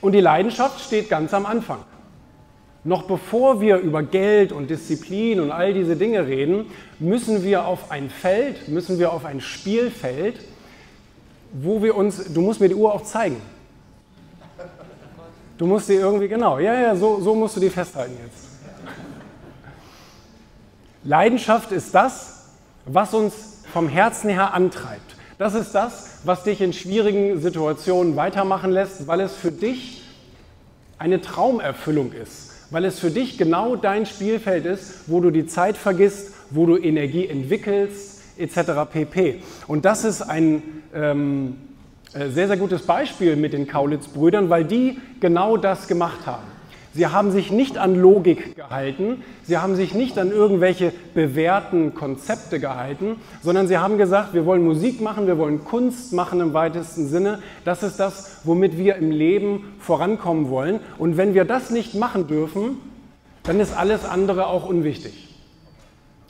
Und die Leidenschaft steht ganz am Anfang. Noch bevor wir über Geld und Disziplin und all diese Dinge reden, müssen wir auf ein Feld, müssen wir auf ein Spielfeld, wo wir uns, du musst mir die Uhr auch zeigen. Du musst die irgendwie, genau, ja, ja, so, so musst du die festhalten jetzt. Leidenschaft ist das, was uns vom Herzen her antreibt. Das ist das, was dich in schwierigen Situationen weitermachen lässt, weil es für dich eine Traumerfüllung ist, weil es für dich genau dein Spielfeld ist, wo du die Zeit vergisst, wo du Energie entwickelst, etc. pp. Und das ist ein ähm, äh, sehr, sehr gutes Beispiel mit den Kaulitz-Brüdern, weil die genau das gemacht haben. Sie haben sich nicht an Logik gehalten, sie haben sich nicht an irgendwelche bewährten Konzepte gehalten, sondern sie haben gesagt, wir wollen Musik machen, wir wollen Kunst machen im weitesten Sinne. Das ist das, womit wir im Leben vorankommen wollen. Und wenn wir das nicht machen dürfen, dann ist alles andere auch unwichtig.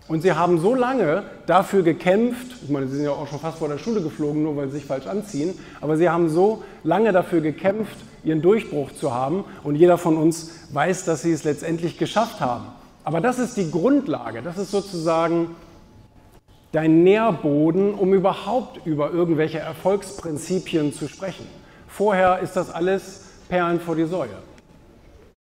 Und sie haben so lange dafür gekämpft, ich meine, sie sind ja auch schon fast vor der Schule geflogen, nur weil sie sich falsch anziehen, aber sie haben so lange dafür gekämpft, ihren Durchbruch zu haben. Und jeder von uns weiß, dass sie es letztendlich geschafft haben. Aber das ist die Grundlage, das ist sozusagen dein Nährboden, um überhaupt über irgendwelche Erfolgsprinzipien zu sprechen. Vorher ist das alles Perlen vor die Säue.